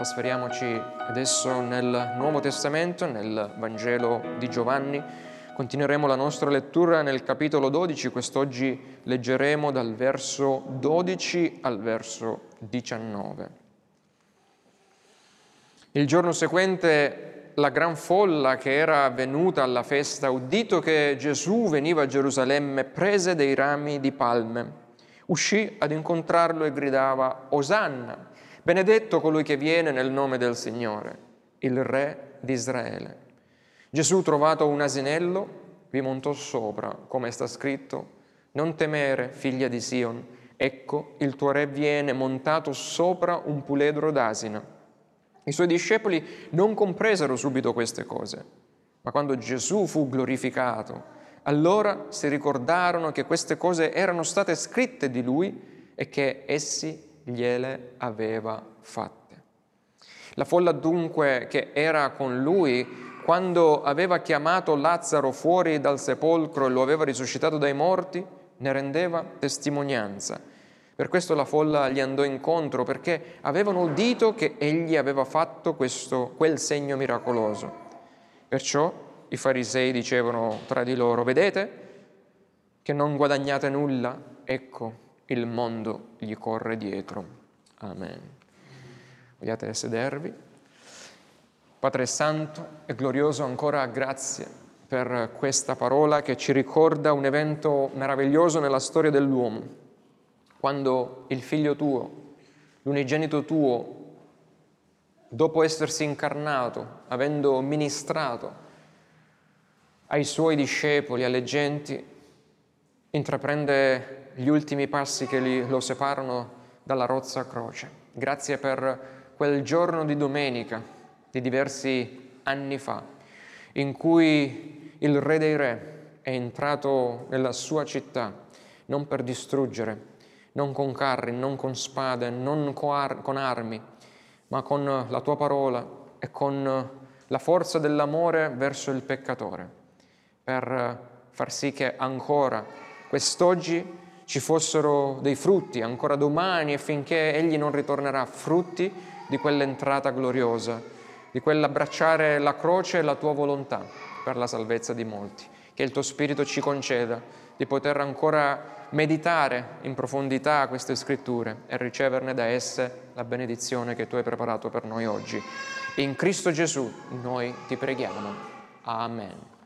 trasferiamoci adesso nel Nuovo Testamento, nel Vangelo di Giovanni. Continueremo la nostra lettura nel capitolo 12, quest'oggi leggeremo dal verso 12 al verso 19. Il giorno seguente la gran folla che era venuta alla festa, udito che Gesù veniva a Gerusalemme, prese dei rami di palme, uscì ad incontrarlo e gridava, Osanna! Benedetto colui che viene nel nome del Signore, il Re di Israele. Gesù, trovato un asinello, vi montò sopra, come sta scritto, non temere, figlia di Sion, ecco il tuo Re viene montato sopra un puledro d'asina. I suoi discepoli non compresero subito queste cose, ma quando Gesù fu glorificato, allora si ricordarono che queste cose erano state scritte di lui e che essi gliele aveva fatte. La folla dunque che era con lui quando aveva chiamato Lazzaro fuori dal sepolcro e lo aveva risuscitato dai morti, ne rendeva testimonianza. Per questo la folla gli andò incontro, perché avevano udito che egli aveva fatto questo, quel segno miracoloso. Perciò i farisei dicevano tra di loro, vedete che non guadagnate nulla? Ecco, il mondo gli corre dietro. Amen. Vogliate sedervi? Padre Santo e glorioso, ancora grazie per questa parola che ci ricorda un evento meraviglioso nella storia dell'uomo, quando il figlio tuo, l'unigenito tuo, dopo essersi incarnato, avendo ministrato ai suoi discepoli, alle genti, intraprende gli ultimi passi che li, lo separano dalla rozza croce. Grazie per quel giorno di domenica di diversi anni fa, in cui il Re dei Re è entrato nella sua città non per distruggere, non con carri, non con spade, non con armi, ma con la tua parola e con la forza dell'amore verso il peccatore, per far sì che ancora quest'oggi ci fossero dei frutti ancora domani e finché Egli non ritornerà, frutti di quell'entrata gloriosa, di quell'abbracciare la croce e la tua volontà per la salvezza di molti. Che il tuo Spirito ci conceda di poter ancora meditare in profondità queste scritture e riceverne da esse la benedizione che tu hai preparato per noi oggi. In Cristo Gesù noi ti preghiamo. Amen.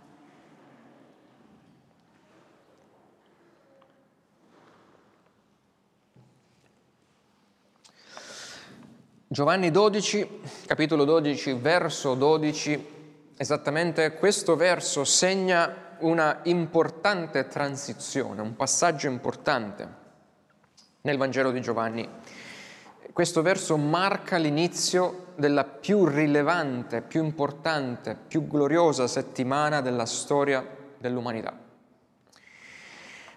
Giovanni 12, capitolo 12, verso 12, esattamente questo verso segna una importante transizione, un passaggio importante nel Vangelo di Giovanni. Questo verso marca l'inizio della più rilevante, più importante, più gloriosa settimana della storia dell'umanità.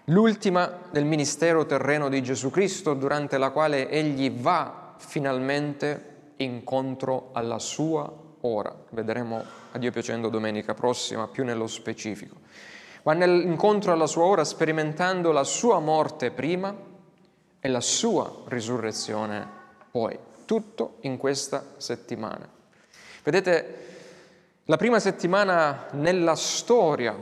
L'ultima del ministero terreno di Gesù Cristo, durante la quale egli va finalmente incontro alla sua ora. Vedremo a Dio piacendo domenica prossima più nello specifico. Ma nell'incontro alla sua ora sperimentando la sua morte prima e la sua risurrezione poi. Tutto in questa settimana. Vedete, la prima settimana nella storia,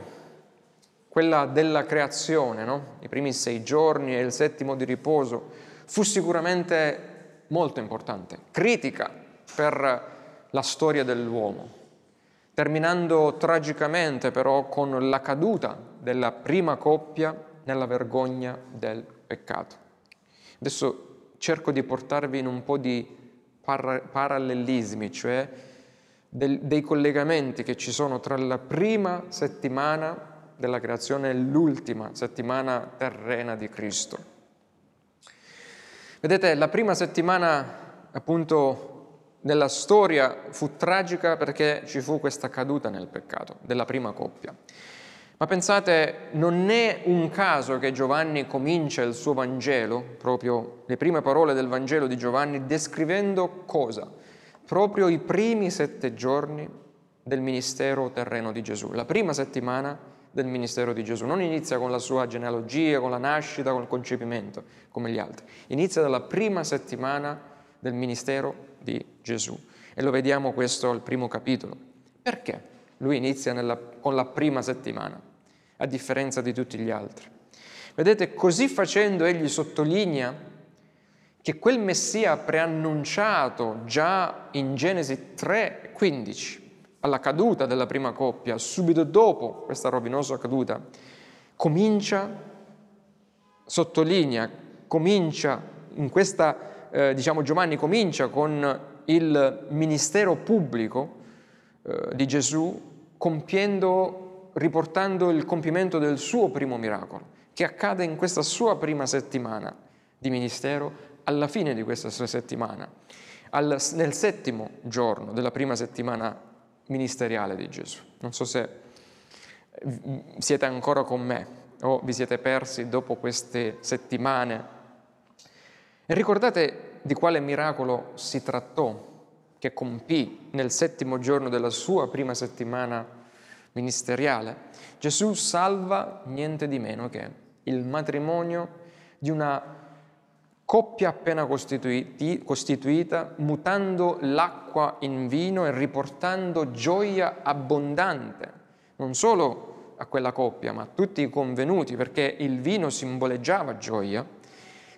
quella della creazione, no? i primi sei giorni e il settimo di riposo, fu sicuramente molto importante, critica per la storia dell'uomo, terminando tragicamente però con la caduta della prima coppia nella vergogna del peccato. Adesso cerco di portarvi in un po' di par- parallelismi, cioè del, dei collegamenti che ci sono tra la prima settimana della creazione e l'ultima settimana terrena di Cristo. Vedete, la prima settimana appunto nella storia fu tragica perché ci fu questa caduta nel peccato della prima coppia. Ma pensate, non è un caso che Giovanni comincia il suo Vangelo, proprio le prime parole del Vangelo di Giovanni, descrivendo cosa? Proprio i primi sette giorni del ministero terreno di Gesù, la prima settimana del ministero di Gesù. Non inizia con la sua genealogia, con la nascita, con il concepimento, come gli altri. Inizia dalla prima settimana del ministero di Gesù. E lo vediamo questo al primo capitolo. Perché? Lui inizia nella, con la prima settimana, a differenza di tutti gli altri. Vedete, così facendo egli sottolinea che quel Messia preannunciato già in Genesi 3:15, alla caduta della prima coppia, subito dopo questa rovinosa caduta, comincia, sottolinea, comincia in questa, eh, diciamo Giovanni comincia con il ministero pubblico eh, di Gesù compiendo, riportando il compimento del suo primo miracolo, che accade in questa sua prima settimana di ministero, alla fine di questa sua settimana, al, nel settimo giorno della prima settimana ministeriale di Gesù. Non so se eh, siete ancora con me o vi siete persi dopo queste settimane. E ricordate di quale miracolo si trattò che compì nel settimo giorno della sua prima settimana ministeriale, Gesù salva niente di meno che il matrimonio di una coppia appena costituita, mutando l'acqua in vino e riportando gioia abbondante, non solo a quella coppia, ma a tutti i convenuti, perché il vino simboleggiava gioia,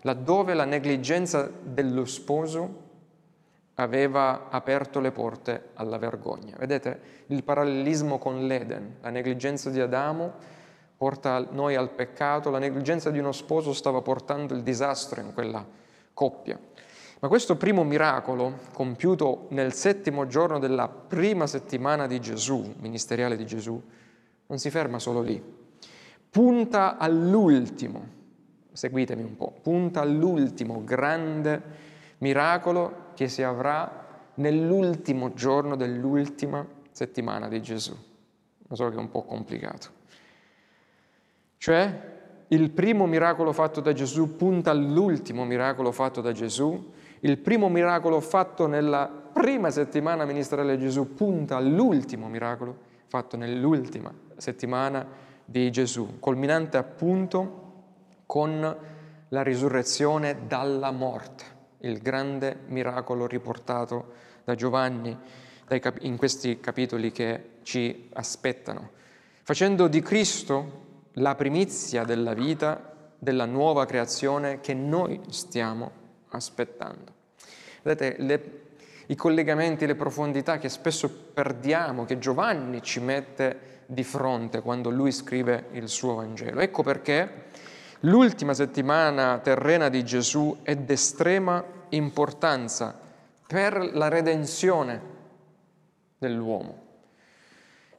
laddove la negligenza dello sposo aveva aperto le porte alla vergogna. Vedete il parallelismo con l'Eden, la negligenza di Adamo porta noi al peccato, la negligenza di uno sposo stava portando il disastro in quella coppia. Ma questo primo miracolo, compiuto nel settimo giorno della prima settimana di Gesù, ministeriale di Gesù, non si ferma solo lì, punta all'ultimo, seguitemi un po', punta all'ultimo grande miracolo che si avrà nell'ultimo giorno dell'ultima settimana di Gesù. Lo so che è un po' complicato. Cioè, il primo miracolo fatto da Gesù punta all'ultimo miracolo fatto da Gesù, il primo miracolo fatto nella prima settimana ministeriale di Gesù punta all'ultimo miracolo fatto nell'ultima settimana di Gesù, culminante appunto con la risurrezione dalla morte il grande miracolo riportato da Giovanni in questi capitoli che ci aspettano, facendo di Cristo la primizia della vita, della nuova creazione che noi stiamo aspettando. Vedete, le, i collegamenti, le profondità che spesso perdiamo, che Giovanni ci mette di fronte quando lui scrive il suo Vangelo. Ecco perché L'ultima settimana terrena di Gesù è d'estrema importanza per la redenzione dell'uomo.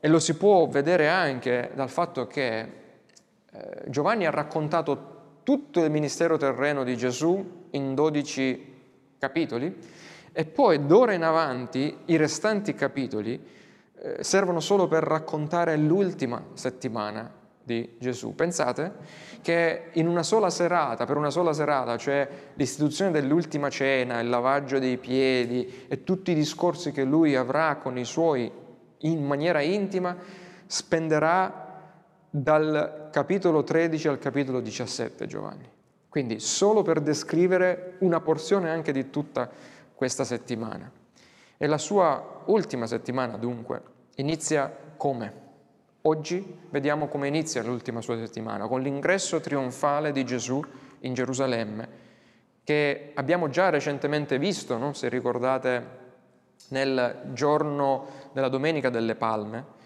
E lo si può vedere anche dal fatto che eh, Giovanni ha raccontato tutto il ministero terreno di Gesù in 12 capitoli e poi d'ora in avanti i restanti capitoli eh, servono solo per raccontare l'ultima settimana di Gesù. Pensate che in una sola serata, per una sola serata, cioè l'istituzione dell'ultima cena, il lavaggio dei piedi e tutti i discorsi che lui avrà con i suoi in maniera intima, spenderà dal capitolo 13 al capitolo 17 Giovanni. Quindi solo per descrivere una porzione anche di tutta questa settimana. E la sua ultima settimana dunque inizia come? Oggi vediamo come inizia l'ultima sua settimana, con l'ingresso trionfale di Gesù in Gerusalemme, che abbiamo già recentemente visto, no? se ricordate, nel giorno della Domenica delle Palme.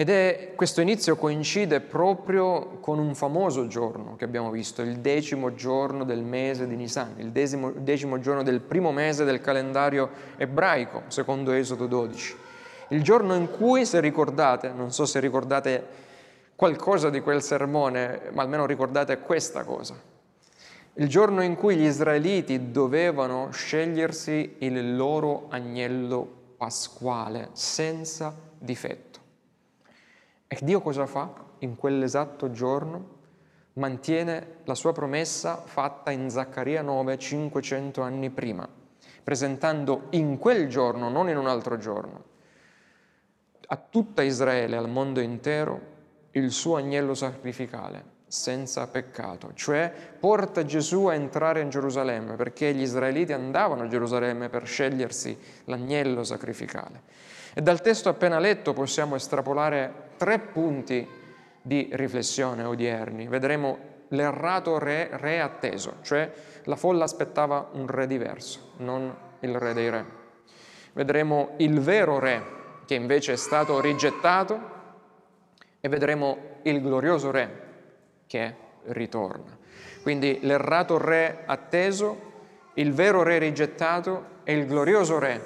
Ed è, questo inizio coincide proprio con un famoso giorno che abbiamo visto, il decimo giorno del mese di Nisan, il decimo, decimo giorno del primo mese del calendario ebraico, secondo Esodo 12 il giorno in cui, se ricordate, non so se ricordate qualcosa di quel sermone, ma almeno ricordate questa cosa, il giorno in cui gli israeliti dovevano scegliersi il loro agnello pasquale senza difetto. E Dio cosa fa in quell'esatto giorno? Mantiene la sua promessa fatta in Zaccaria 9, 500 anni prima, presentando in quel giorno, non in un altro giorno, a tutta Israele, al mondo intero, il suo agnello sacrificale, senza peccato, cioè porta Gesù a entrare in Gerusalemme, perché gli israeliti andavano a Gerusalemme per scegliersi l'agnello sacrificale. E dal testo appena letto possiamo estrapolare tre punti di riflessione odierni. Vedremo l'errato re, re atteso, cioè la folla aspettava un re diverso, non il re dei re. Vedremo il vero re, che invece è stato rigettato, e vedremo il glorioso re, che ritorna. Quindi l'errato re atteso, il vero re rigettato e il glorioso re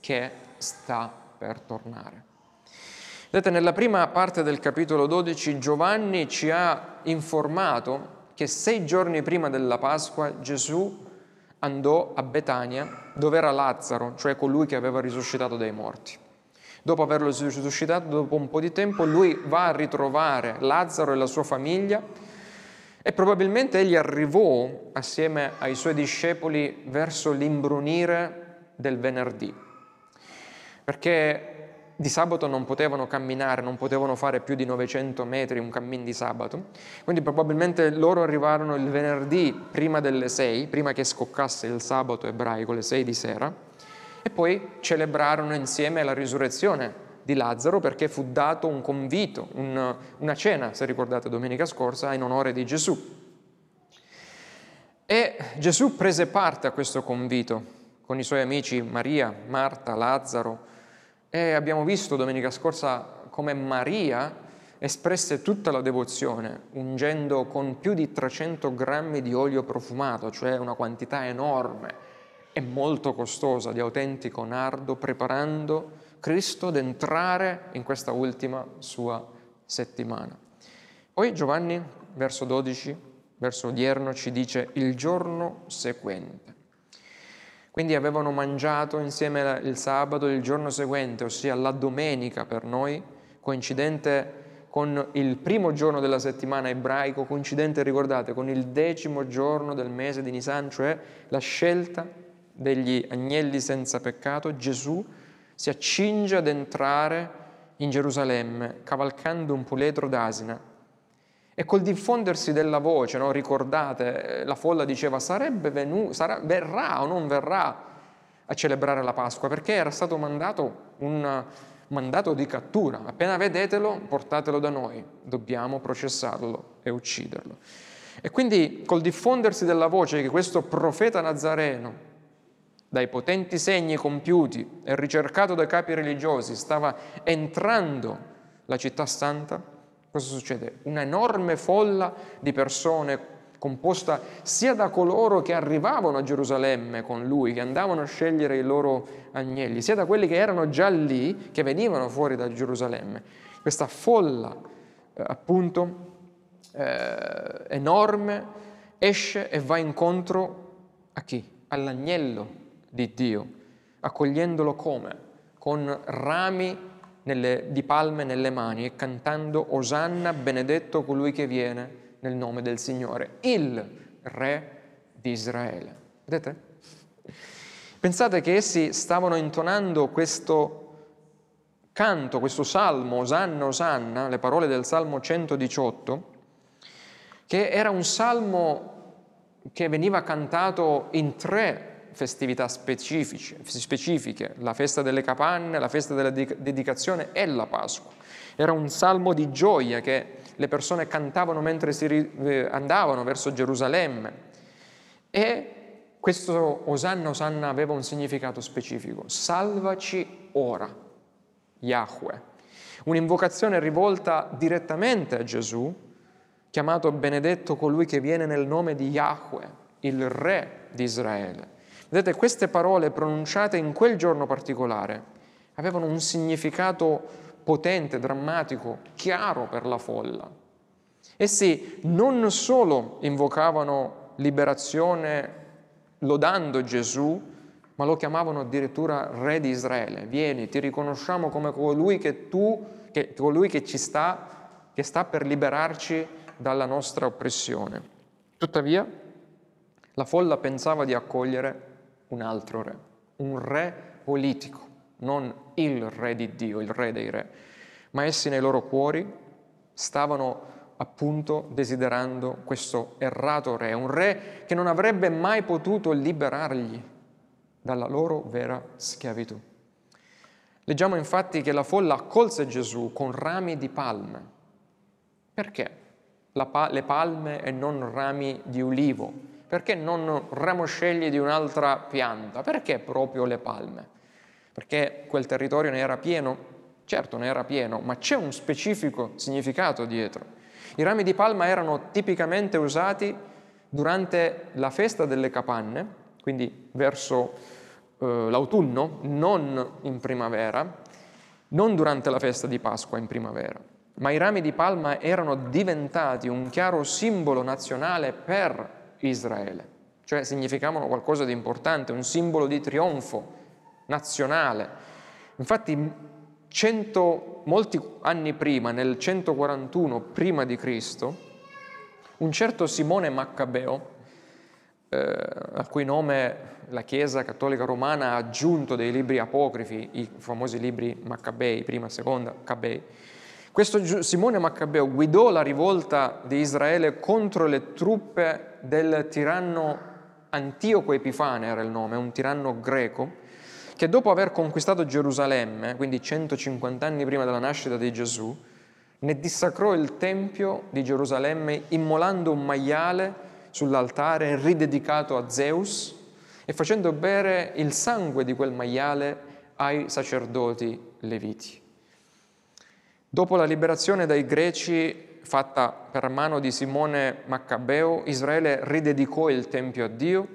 che sta per tornare. Vedete, nella prima parte del capitolo 12 Giovanni ci ha informato che sei giorni prima della Pasqua Gesù andò a Betania dove era Lazzaro, cioè colui che aveva risuscitato dai morti. Dopo averlo risuscitato, dopo un po' di tempo, lui va a ritrovare Lazzaro e la sua famiglia e probabilmente egli arrivò assieme ai suoi discepoli verso l'imbrunire del venerdì, perché di sabato non potevano camminare, non potevano fare più di 900 metri un cammin di sabato, quindi probabilmente loro arrivarono il venerdì prima delle 6, prima che scoccasse il sabato ebraico, le 6 di sera, e poi celebrarono insieme la risurrezione di Lazzaro perché fu dato un convito, un, una cena, se ricordate domenica scorsa, in onore di Gesù. E Gesù prese parte a questo convito con i suoi amici Maria, Marta, Lazzaro e abbiamo visto domenica scorsa come Maria espresse tutta la devozione ungendo con più di 300 grammi di olio profumato, cioè una quantità enorme e molto costosa di autentico nardo, preparando Cristo ad entrare in questa ultima sua settimana. Poi Giovanni, verso 12, verso odierno, ci dice il giorno seguente. Quindi avevano mangiato insieme il sabato il giorno seguente, ossia la domenica per noi, coincidente con il primo giorno della settimana ebraico, coincidente, ricordate, con il decimo giorno del mese di Nisan, cioè la scelta degli agnelli senza peccato, Gesù si accinge ad entrare in Gerusalemme cavalcando un puledro d'asina. E col diffondersi della voce, no? ricordate, la folla diceva sarebbe venuto, verrà o non verrà a celebrare la Pasqua, perché era stato mandato un mandato di cattura. Appena vedetelo, portatelo da noi, dobbiamo processarlo e ucciderlo. E quindi col diffondersi della voce che questo profeta nazareno dai potenti segni compiuti e ricercato dai capi religiosi, stava entrando la città santa, cosa succede? Una enorme folla di persone composta sia da coloro che arrivavano a Gerusalemme con lui, che andavano a scegliere i loro agnelli, sia da quelli che erano già lì, che venivano fuori da Gerusalemme. Questa folla, eh, appunto, eh, enorme, esce e va incontro a chi? All'agnello di Dio, accogliendolo come? Con rami nelle, di palme nelle mani e cantando Osanna, benedetto colui che viene nel nome del Signore, il Re di Israele. Vedete? Pensate che essi stavano intonando questo canto, questo salmo, Osanna, Osanna, le parole del Salmo 118, che era un salmo che veniva cantato in tre festività specifiche, la festa delle capanne, la festa della dedicazione e la Pasqua. Era un salmo di gioia che le persone cantavano mentre si eh, andavano verso Gerusalemme. E questo Osanna Osanna aveva un significato specifico. Salvaci ora, Yahweh. Un'invocazione rivolta direttamente a Gesù, chiamato benedetto colui che viene nel nome di Yahweh, il Re di Israele. Vedete, queste parole pronunciate in quel giorno particolare avevano un significato potente, drammatico, chiaro per la folla. Essi non solo invocavano liberazione lodando Gesù, ma lo chiamavano addirittura Re di Israele. Vieni, ti riconosciamo come colui che tu, che, colui che ci sta, che sta per liberarci dalla nostra oppressione. Tuttavia, la folla pensava di accogliere un altro re, un re politico, non il re di Dio, il re dei re, ma essi nei loro cuori stavano appunto desiderando questo errato re, un re che non avrebbe mai potuto liberargli dalla loro vera schiavitù. Leggiamo infatti che la folla accolse Gesù con rami di palme. Perché pa- le palme e non rami di ulivo? Perché non ramoscegli di un'altra pianta? Perché proprio le palme? Perché quel territorio ne era pieno? Certo, ne era pieno, ma c'è un specifico significato dietro. I rami di palma erano tipicamente usati durante la festa delle capanne, quindi verso eh, l'autunno, non in primavera, non durante la festa di Pasqua in primavera, ma i rami di palma erano diventati un chiaro simbolo nazionale per Israele, cioè significavano qualcosa di importante, un simbolo di trionfo nazionale. Infatti Cento, molti anni prima, nel 141 prima di Cristo, un certo Simone Maccabeo, eh, al cui nome la Chiesa cattolica romana ha aggiunto dei libri apocrifi, i famosi libri Maccabei, prima e seconda Maccabei, questo Simone Maccabeo guidò la rivolta di Israele contro le truppe del tiranno Antioco Epifane, era il nome, un tiranno greco, che dopo aver conquistato Gerusalemme, quindi 150 anni prima della nascita di Gesù, ne dissacrò il Tempio di Gerusalemme immolando un maiale sull'altare ridedicato a Zeus e facendo bere il sangue di quel maiale ai sacerdoti leviti. Dopo la liberazione dai greci fatta per mano di Simone Maccabeo, Israele ridedicò il Tempio a Dio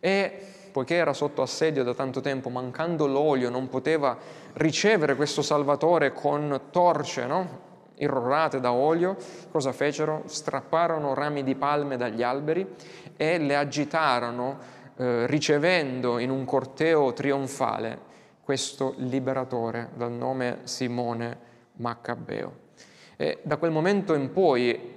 e poiché era sotto assedio da tanto tempo, mancando l'olio, non poteva ricevere questo Salvatore con torce, no? irrorate da olio, cosa fecero? Strapparono rami di palme dagli alberi e le agitarono, eh, ricevendo in un corteo trionfale questo liberatore dal nome Simone Maccabeo. E da quel momento in poi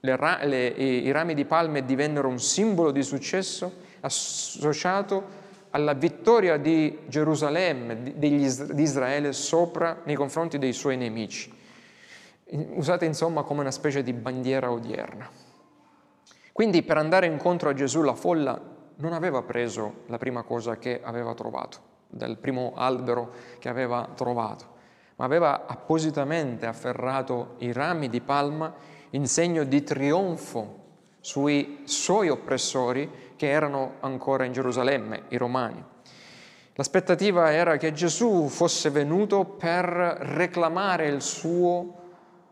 le, le, i, rami di palme divennero un simbolo di successo associato alla vittoria di Gerusalemme, di Israele sopra nei confronti dei suoi nemici, usate insomma come una specie di bandiera odierna. Quindi per andare incontro a Gesù la folla non aveva preso la prima cosa che aveva trovato, dal primo albero che aveva trovato, ma aveva appositamente afferrato i rami di palma in segno di trionfo sui suoi oppressori che erano ancora in Gerusalemme, i romani. L'aspettativa era che Gesù fosse venuto per reclamare il suo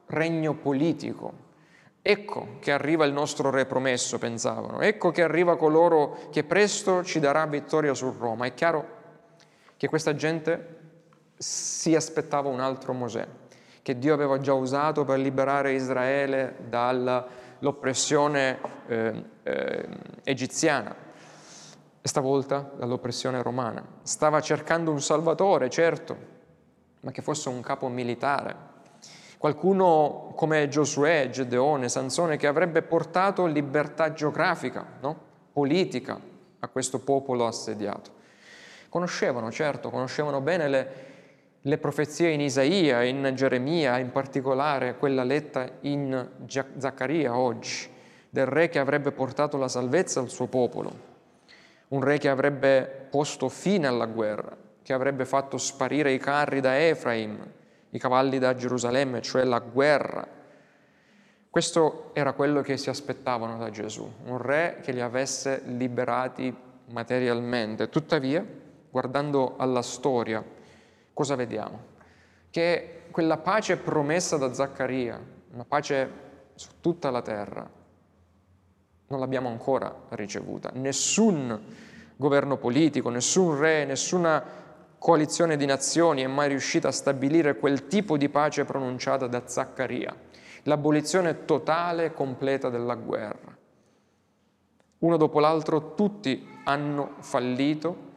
regno politico. Ecco che arriva il nostro re promesso, pensavano. Ecco che arriva coloro che presto ci darà vittoria su Roma. È chiaro che questa gente si aspettava un altro Mosè, che Dio aveva già usato per liberare Israele dal l'oppressione eh, eh, egiziana e stavolta dall'oppressione romana. Stava cercando un salvatore, certo, ma che fosse un capo militare. Qualcuno come Giosuè, Gedeone, Sansone, che avrebbe portato libertà geografica, no? politica a questo popolo assediato. Conoscevano, certo, conoscevano bene le, le profezie in Isaia, in Geremia, in particolare quella letta in Zaccaria oggi, del re che avrebbe portato la salvezza al suo popolo, un re che avrebbe posto fine alla guerra, che avrebbe fatto sparire i carri da Efraim, i cavalli da Gerusalemme, cioè la guerra. Questo era quello che si aspettavano da Gesù, un re che li avesse liberati materialmente. Tuttavia, guardando alla storia, cosa vediamo? Che quella pace promessa da Zaccaria, una pace su tutta la terra, non l'abbiamo ancora ricevuta. Nessun governo politico, nessun re, nessuna coalizione di nazioni è mai riuscita a stabilire quel tipo di pace pronunciata da Zaccaria, l'abolizione totale e completa della guerra. Uno dopo l'altro tutti hanno fallito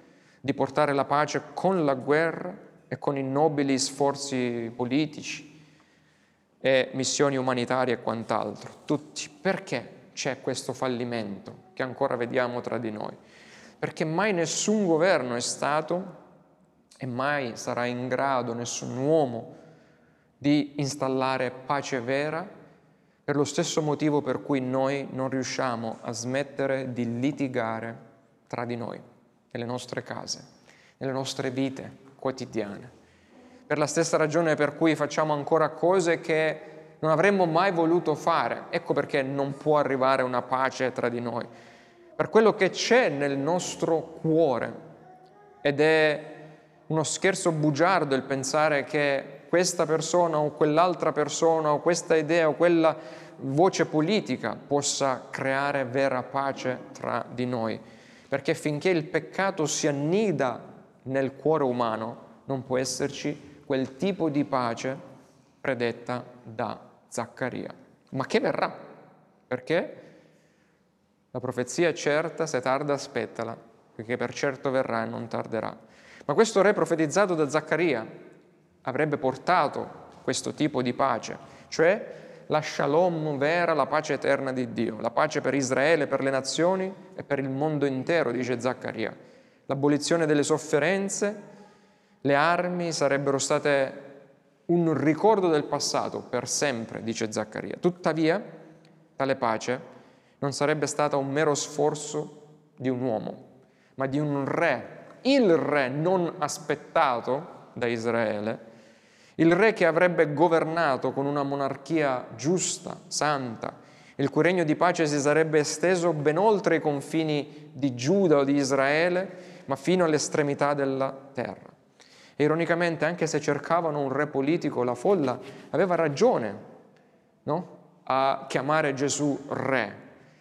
di portare la pace con la guerra e con i nobili sforzi politici e missioni umanitarie e quant'altro. Tutti. Perché c'è questo fallimento che ancora vediamo tra di noi? Perché mai nessun governo è stato e mai sarà in grado nessun uomo di installare pace vera per lo stesso motivo per cui noi non riusciamo a smettere di litigare tra di noi, nelle nostre case, nelle nostre vite quotidiane. Per la stessa ragione per cui facciamo ancora cose che non avremmo mai voluto fare. Ecco perché non può arrivare una pace tra di noi. Per quello che c'è nel nostro cuore. Ed è uno scherzo bugiardo il pensare che questa persona o quell'altra persona o questa idea o quella voce politica possa creare vera pace tra di noi. Perché finché il peccato si annida nel cuore umano non può esserci quel tipo di pace predetta da Zaccaria. Ma che verrà? Perché? La profezia è certa, se tarda aspettala, perché per certo verrà e non tarderà. Ma questo re profetizzato da Zaccaria avrebbe portato questo tipo di pace, cioè la shalom vera, la pace eterna di Dio, la pace per Israele, per le nazioni e per il mondo intero, dice Zaccaria. L'abolizione delle sofferenze, le armi sarebbero state un ricordo del passato per sempre, dice Zaccaria. Tuttavia, tale pace non sarebbe stata un mero sforzo di un uomo, ma di un re, il re non aspettato da Israele, il re che avrebbe governato con una monarchia giusta, santa, il cui regno di pace si sarebbe esteso ben oltre i confini di Giuda o di Israele, ma fino all'estremità della terra. E ironicamente, anche se cercavano un re politico, la folla aveva ragione no? a chiamare Gesù re,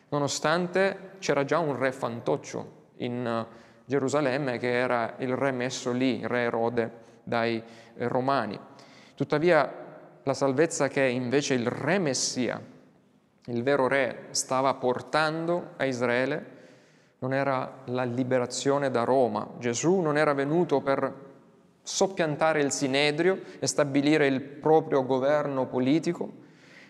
nonostante c'era già un re fantoccio in Gerusalemme che era il re messo lì, il re Erode dai romani. Tuttavia la salvezza che invece il re Messia, il vero re, stava portando a Israele non era la liberazione da Roma. Gesù non era venuto per soppiantare il Sinedrio e stabilire il proprio governo politico.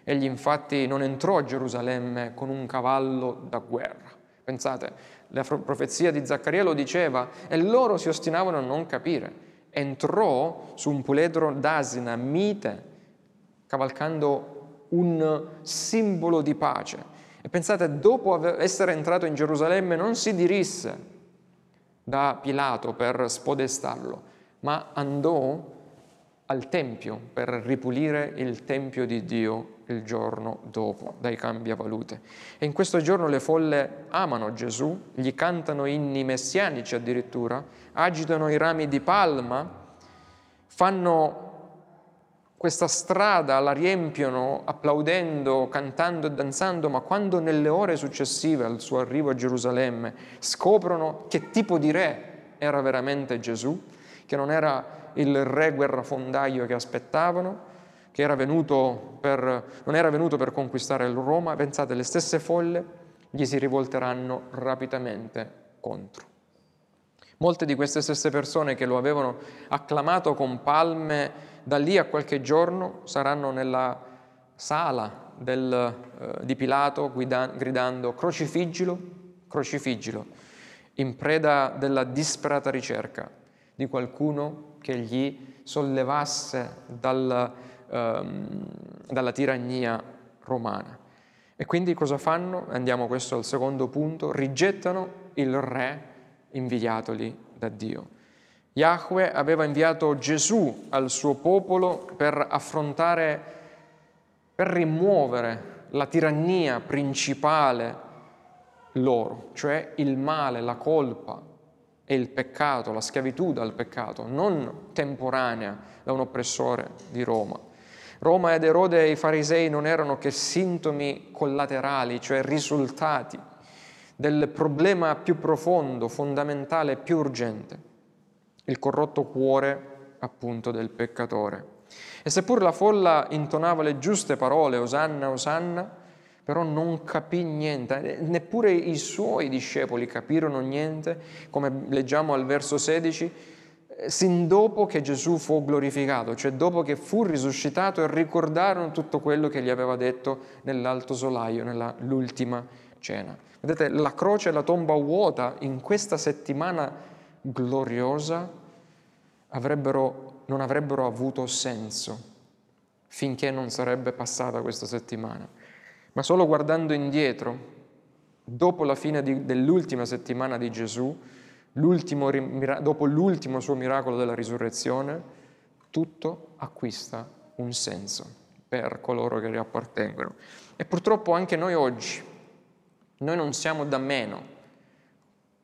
Egli infatti non entrò a Gerusalemme con un cavallo da guerra. Pensate, la profezia di Zaccaria lo diceva e loro si ostinavano a non capire entrò su un puledro d'asina mite, cavalcando un simbolo di pace. E pensate, dopo essere entrato in Gerusalemme non si dirisse da Pilato per spodestarlo, ma andò al Tempio per ripulire il Tempio di Dio il giorno dopo, dai cambiavalute. E in questo giorno le folle amano Gesù, gli cantano inni messianici addirittura, agitano i rami di palma, fanno questa strada, la riempiono applaudendo, cantando e danzando, ma quando nelle ore successive al suo arrivo a Gerusalemme scoprono che tipo di re era veramente Gesù, che non era il re guerrafondaio che aspettavano, che era per, non era venuto per conquistare Roma, pensate, le stesse folle gli si rivolteranno rapidamente contro. Molte di queste stesse persone che lo avevano acclamato con palme da lì a qualche giorno saranno nella sala del, eh, di Pilato guida, gridando crocifiggilo, crocifiggilo, in preda della disperata ricerca di qualcuno che gli sollevasse dal, ehm, dalla tirannia romana. E quindi cosa fanno? Andiamo questo al secondo punto, rigettano il re inviatoli da Dio. Yahweh aveva inviato Gesù al suo popolo per affrontare, per rimuovere la tirannia principale loro, cioè il male, la colpa e il peccato, la schiavitù dal peccato, non temporanea da un oppressore di Roma. Roma ed Erode e i farisei non erano che sintomi collaterali, cioè risultati del problema più profondo, fondamentale, più urgente, il corrotto cuore appunto del peccatore. E seppur la folla intonava le giuste parole, Osanna, Osanna, però non capì niente, neppure i suoi discepoli capirono niente, come leggiamo al verso 16, sin dopo che Gesù fu glorificato, cioè dopo che fu risuscitato e ricordarono tutto quello che gli aveva detto nell'alto solaio, nell'ultima cena. Vedete, la croce e la tomba vuota in questa settimana gloriosa avrebbero, non avrebbero avuto senso finché non sarebbe passata questa settimana. Ma solo guardando indietro, dopo la fine di, dell'ultima settimana di Gesù, l'ultimo, dopo l'ultimo suo miracolo della risurrezione, tutto acquista un senso per coloro che gli appartengono. E purtroppo anche noi oggi, noi non siamo da meno,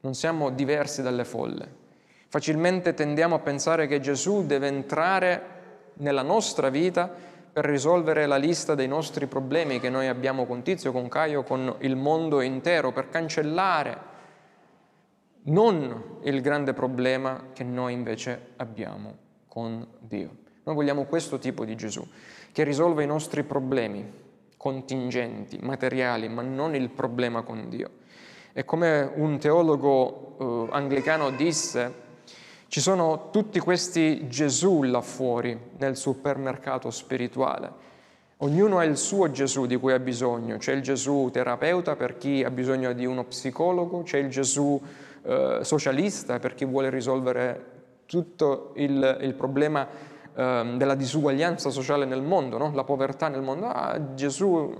non siamo diversi dalle folle. Facilmente tendiamo a pensare che Gesù deve entrare nella nostra vita per risolvere la lista dei nostri problemi che noi abbiamo con Tizio, con Caio, con il mondo intero, per cancellare non il grande problema che noi invece abbiamo con Dio. Noi vogliamo questo tipo di Gesù, che risolve i nostri problemi contingenti, materiali, ma non il problema con Dio. E come un teologo eh, anglicano disse, ci sono tutti questi Gesù là fuori nel supermercato spirituale. Ognuno ha il suo Gesù di cui ha bisogno. C'è il Gesù terapeuta per chi ha bisogno di uno psicologo, c'è il Gesù eh, socialista per chi vuole risolvere tutto il, il problema eh, della disuguaglianza sociale nel mondo, no? la povertà nel mondo. Ah, Gesù,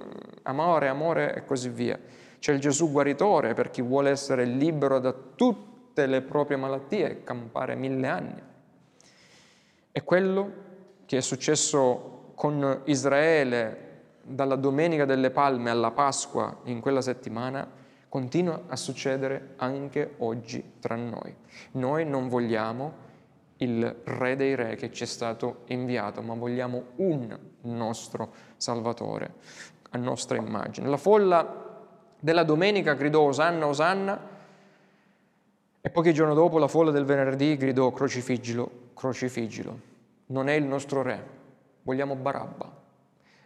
amore, amore e così via. C'è il Gesù guaritore per chi vuole essere libero da tutte le proprie malattie e campare mille anni. E quello che è successo con Israele dalla Domenica delle Palme alla Pasqua in quella settimana continua a succedere anche oggi tra noi. Noi non vogliamo il Re dei Re che ci è stato inviato, ma vogliamo un nostro Salvatore a nostra immagine. La folla della domenica gridò Osanna, Osanna, e pochi giorni dopo la folla del venerdì gridò crocifiggilo, crocifiggilo. Non è il nostro re, vogliamo Barabba,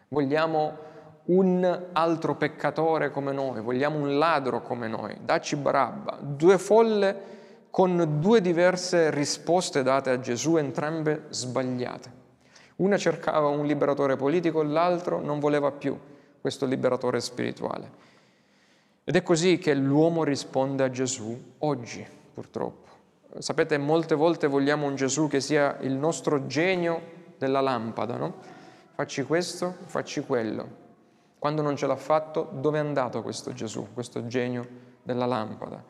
vogliamo un altro peccatore come noi, vogliamo un ladro come noi, dacci Barabba. Due folle con due diverse risposte date a Gesù, entrambe sbagliate. Una cercava un liberatore politico, l'altro non voleva più questo liberatore spirituale. Ed è così che l'uomo risponde a Gesù oggi purtroppo. Sapete, molte volte vogliamo un Gesù che sia il nostro genio della lampada, no? Facci questo, facci quello. Quando non ce l'ha fatto, dove è andato questo Gesù, questo genio della lampada?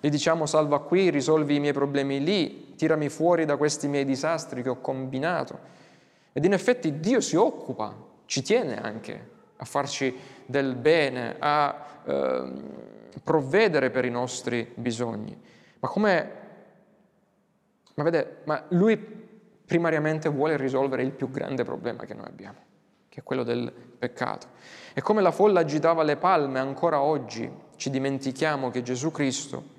Gli diciamo salva qui, risolvi i miei problemi lì, tirami fuori da questi miei disastri che ho combinato. Ed in effetti Dio si occupa, ci tiene anche a farci del bene, a eh, provvedere per i nostri bisogni. Ma come... Ma vede, ma lui primariamente vuole risolvere il più grande problema che noi abbiamo, che è quello del peccato. E come la folla agitava le palme, ancora oggi ci dimentichiamo che Gesù Cristo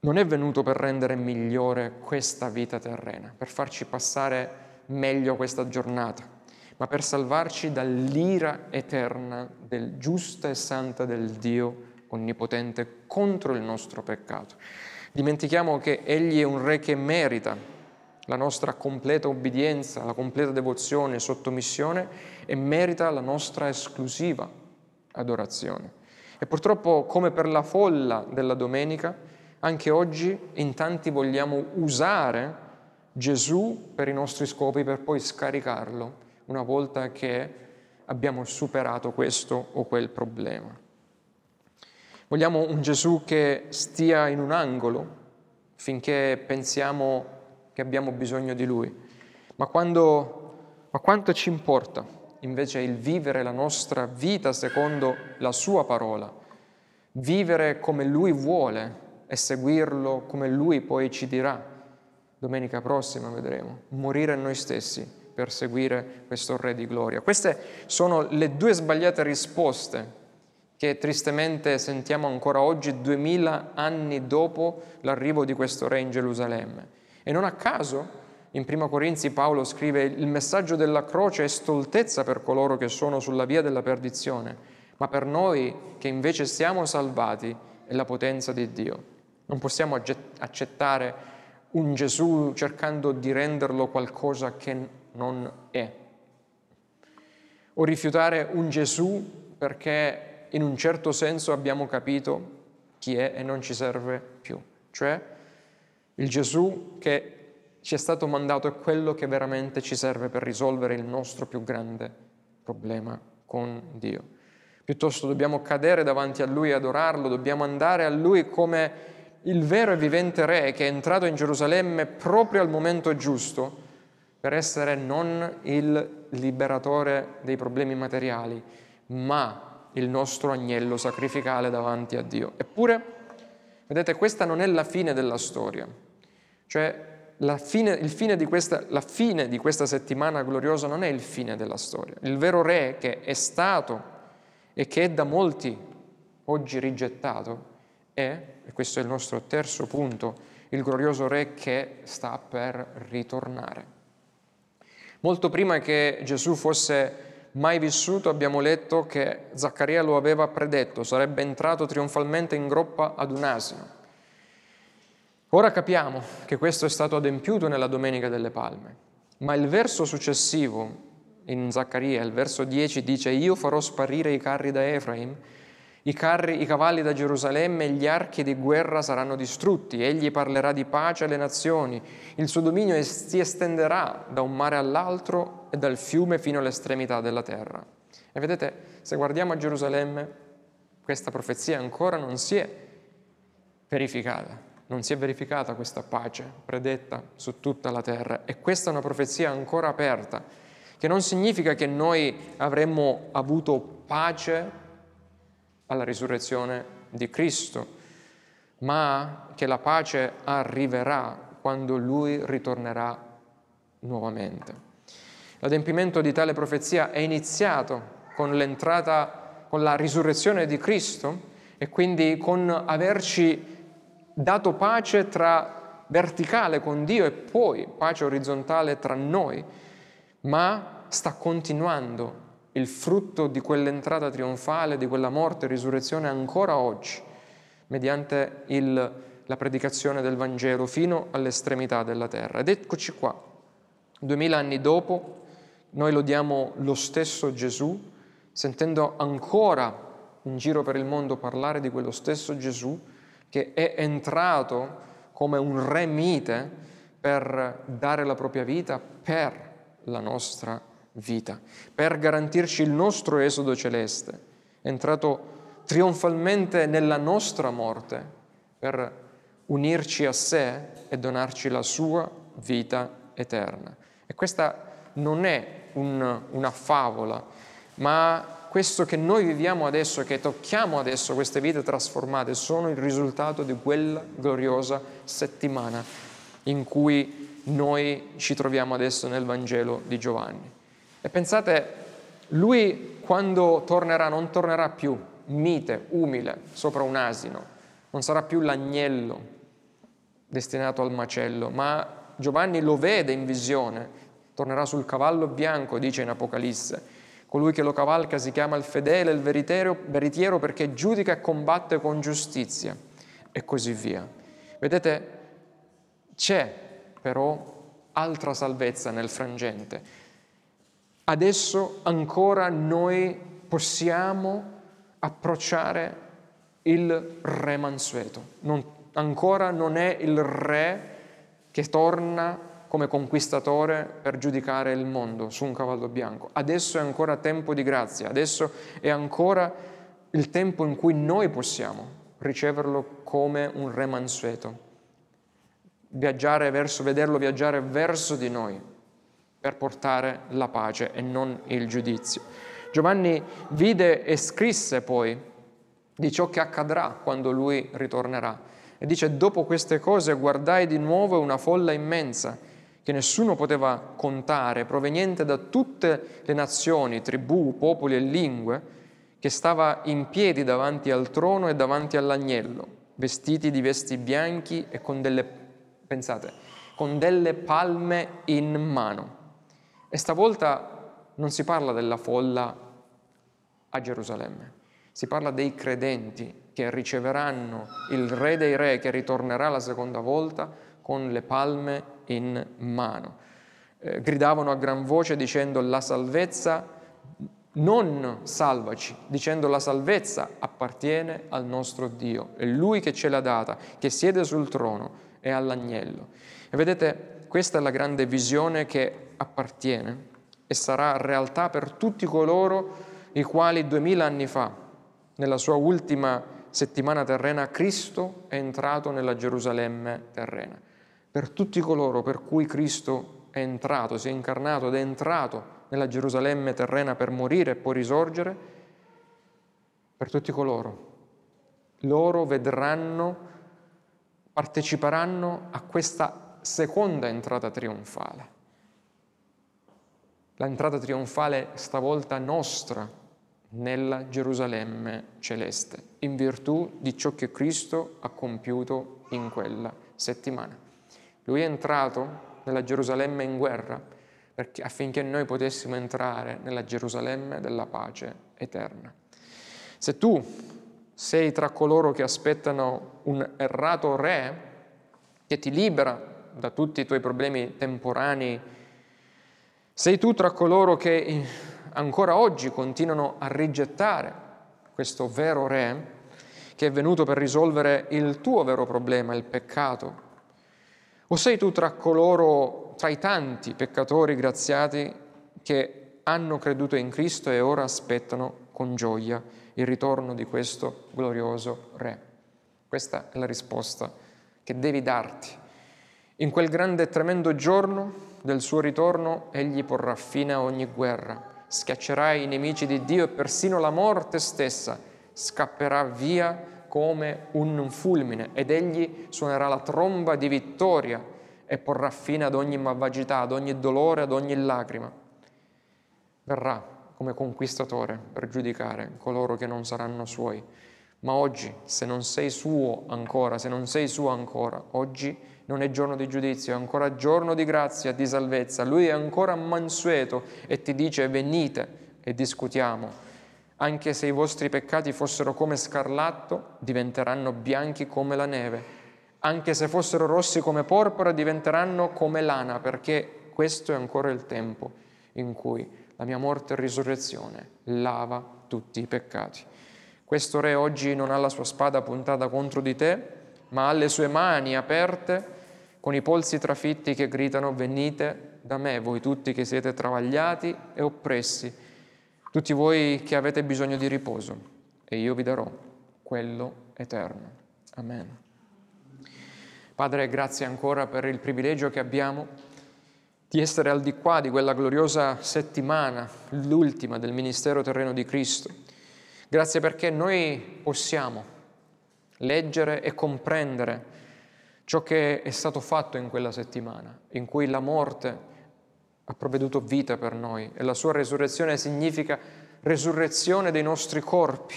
non è venuto per rendere migliore questa vita terrena, per farci passare meglio questa giornata, ma per salvarci dall'ira eterna del giusta e santa del Dio onnipotente contro il nostro peccato. Dimentichiamo che Egli è un Re che merita la nostra completa obbedienza, la completa devozione e sottomissione e merita la nostra esclusiva adorazione. E purtroppo, come per la folla della domenica, anche oggi in tanti vogliamo usare Gesù per i nostri scopi per poi scaricarlo una volta che abbiamo superato questo o quel problema. Vogliamo un Gesù che stia in un angolo finché pensiamo che abbiamo bisogno di Lui. Ma, quando, ma quanto ci importa invece il vivere la nostra vita secondo la Sua parola, vivere come Lui vuole e seguirlo come Lui poi ci dirà. Domenica prossima vedremo, morire noi stessi per seguire questo Re di gloria. Queste sono le due sbagliate risposte che tristemente sentiamo ancora oggi, duemila anni dopo l'arrivo di questo re in Gerusalemme. E non a caso, in Primo Corinzi Paolo scrive, il messaggio della croce è stoltezza per coloro che sono sulla via della perdizione, ma per noi che invece siamo salvati è la potenza di Dio. Non possiamo accettare un Gesù cercando di renderlo qualcosa che non è. O rifiutare un Gesù perché in un certo senso abbiamo capito chi è e non ci serve più. Cioè il Gesù che ci è stato mandato è quello che veramente ci serve per risolvere il nostro più grande problema con Dio. Piuttosto dobbiamo cadere davanti a Lui e adorarlo, dobbiamo andare a Lui come il vero e vivente Re che è entrato in Gerusalemme proprio al momento giusto per essere non il liberatore dei problemi materiali, ma il nostro agnello sacrificale davanti a Dio. Eppure, vedete, questa non è la fine della storia. Cioè, la fine, fine questa, la fine di questa settimana gloriosa non è il fine della storia. Il vero Re che è stato e che è da molti oggi rigettato è, e questo è il nostro terzo punto, il glorioso Re che sta per ritornare. Molto prima che Gesù fosse mai vissuto abbiamo letto che Zaccaria lo aveva predetto, sarebbe entrato trionfalmente in groppa ad un asino. Ora capiamo che questo è stato adempiuto nella Domenica delle Palme, ma il verso successivo in Zaccaria, il verso 10 dice io farò sparire i carri da Efraim, i, carri, i cavalli da Gerusalemme e gli archi di guerra saranno distrutti, egli parlerà di pace alle nazioni, il suo dominio si estenderà da un mare all'altro e dal fiume fino all'estremità della terra. E vedete, se guardiamo a Gerusalemme, questa profezia ancora non si è verificata. Non si è verificata questa pace predetta su tutta la terra. E questa è una profezia ancora aperta, che non significa che noi avremmo avuto pace alla risurrezione di Cristo, ma che la pace arriverà quando Lui ritornerà nuovamente. L'adempimento di tale profezia è iniziato con l'entrata, con la risurrezione di Cristo e quindi con averci dato pace tra verticale con Dio e poi pace orizzontale tra noi, ma sta continuando il frutto di quell'entrata trionfale, di quella morte e risurrezione ancora oggi, mediante il, la predicazione del Vangelo fino all'estremità della terra. Ed eccoci qua, duemila anni dopo, noi lodiamo lo stesso Gesù, sentendo ancora in giro per il mondo parlare di quello stesso Gesù, che è entrato come un re mite per dare la propria vita per la nostra vita, per garantirci il nostro esodo celeste. È entrato trionfalmente nella nostra morte per unirci a sé e donarci la sua vita eterna. E questa non è un, una favola, ma questo che noi viviamo adesso, che tocchiamo adesso, queste vite trasformate, sono il risultato di quella gloriosa settimana in cui noi ci troviamo adesso nel Vangelo di Giovanni. E pensate, lui quando tornerà non tornerà più mite, umile, sopra un asino, non sarà più l'agnello destinato al macello, ma Giovanni lo vede in visione, tornerà sul cavallo bianco, dice in Apocalisse Colui che lo cavalca si chiama il fedele, il veritiero perché giudica e combatte con giustizia e così via. Vedete, c'è però altra salvezza nel frangente. Adesso ancora noi possiamo approcciare il re mansueto. Non, ancora non è il re che torna come conquistatore per giudicare il mondo su un cavallo bianco. Adesso è ancora tempo di grazia, adesso è ancora il tempo in cui noi possiamo riceverlo come un re mansueto, viaggiare verso, vederlo viaggiare verso di noi per portare la pace e non il giudizio. Giovanni vide e scrisse poi di ciò che accadrà quando lui ritornerà. E dice, dopo queste cose guardai di nuovo una folla immensa che nessuno poteva contare, proveniente da tutte le nazioni, tribù, popoli e lingue, che stava in piedi davanti al trono e davanti all'agnello, vestiti di vesti bianchi e con delle, pensate, con delle palme in mano. E stavolta non si parla della folla a Gerusalemme, si parla dei credenti che riceveranno il Re dei Re che ritornerà la seconda volta con le palme in mano. Eh, gridavano a gran voce dicendo la salvezza, non salvaci, dicendo la salvezza appartiene al nostro Dio, è Lui che ce l'ha data, che siede sul trono e all'agnello. E vedete, questa è la grande visione che appartiene e sarà realtà per tutti coloro i quali duemila anni fa, nella sua ultima settimana terrena, Cristo è entrato nella Gerusalemme terrena. Per tutti coloro per cui Cristo è entrato, si è incarnato ed è entrato nella Gerusalemme terrena per morire e poi risorgere, per tutti coloro. Loro vedranno, parteciperanno a questa seconda entrata trionfale. L'entrata trionfale stavolta nostra nella Gerusalemme celeste, in virtù di ciò che Cristo ha compiuto in quella settimana. Lui è entrato nella Gerusalemme in guerra perché, affinché noi potessimo entrare nella Gerusalemme della pace eterna. Se tu sei tra coloro che aspettano un errato re che ti libera da tutti i tuoi problemi temporanei, sei tu tra coloro che ancora oggi continuano a rigettare questo vero re che è venuto per risolvere il tuo vero problema, il peccato, o sei tu tra coloro, tra i tanti peccatori graziati che hanno creduto in Cristo e ora aspettano con gioia il ritorno di questo glorioso Re? Questa è la risposta che devi darti. In quel grande e tremendo giorno del suo ritorno, egli porrà fine a ogni guerra, schiaccerà i nemici di Dio e persino la morte stessa scapperà via come un fulmine ed egli suonerà la tromba di vittoria e porrà fine ad ogni malvagità, ad ogni dolore, ad ogni lacrima. Verrà come conquistatore per giudicare coloro che non saranno suoi. Ma oggi, se non sei suo ancora, se non sei suo ancora, oggi non è giorno di giudizio, è ancora giorno di grazia, di salvezza. Lui è ancora mansueto e ti dice venite e discutiamo anche se i vostri peccati fossero come scarlatto, diventeranno bianchi come la neve. Anche se fossero rossi come porpora, diventeranno come lana, perché questo è ancora il tempo in cui la mia morte e risurrezione lava tutti i peccati. Questo re oggi non ha la sua spada puntata contro di te, ma ha le sue mani aperte con i polsi trafitti che gridano venite da me, voi tutti che siete travagliati e oppressi tutti voi che avete bisogno di riposo, e io vi darò quello eterno. Amen. Padre, grazie ancora per il privilegio che abbiamo di essere al di qua di quella gloriosa settimana, l'ultima del ministero terreno di Cristo. Grazie perché noi possiamo leggere e comprendere ciò che è stato fatto in quella settimana, in cui la morte ha provveduto vita per noi e la sua resurrezione significa resurrezione dei nostri corpi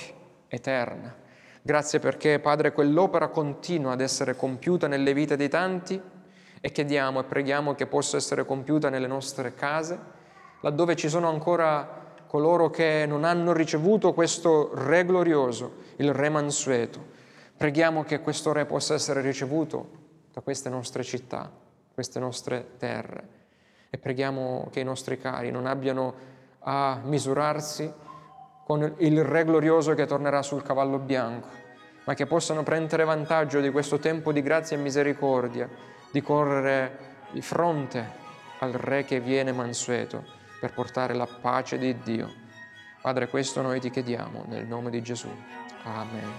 eterna. Grazie perché, Padre, quell'opera continua ad essere compiuta nelle vite dei tanti e chiediamo e preghiamo che possa essere compiuta nelle nostre case, laddove ci sono ancora coloro che non hanno ricevuto questo Re glorioso, il Re mansueto. Preghiamo che questo Re possa essere ricevuto da queste nostre città, queste nostre terre e preghiamo che i nostri cari non abbiano a misurarsi con il Re glorioso che tornerà sul cavallo bianco, ma che possano prendere vantaggio di questo tempo di grazia e misericordia, di correre di fronte al Re che viene mansueto per portare la pace di Dio. Padre, questo noi ti chiediamo nel nome di Gesù. Amen.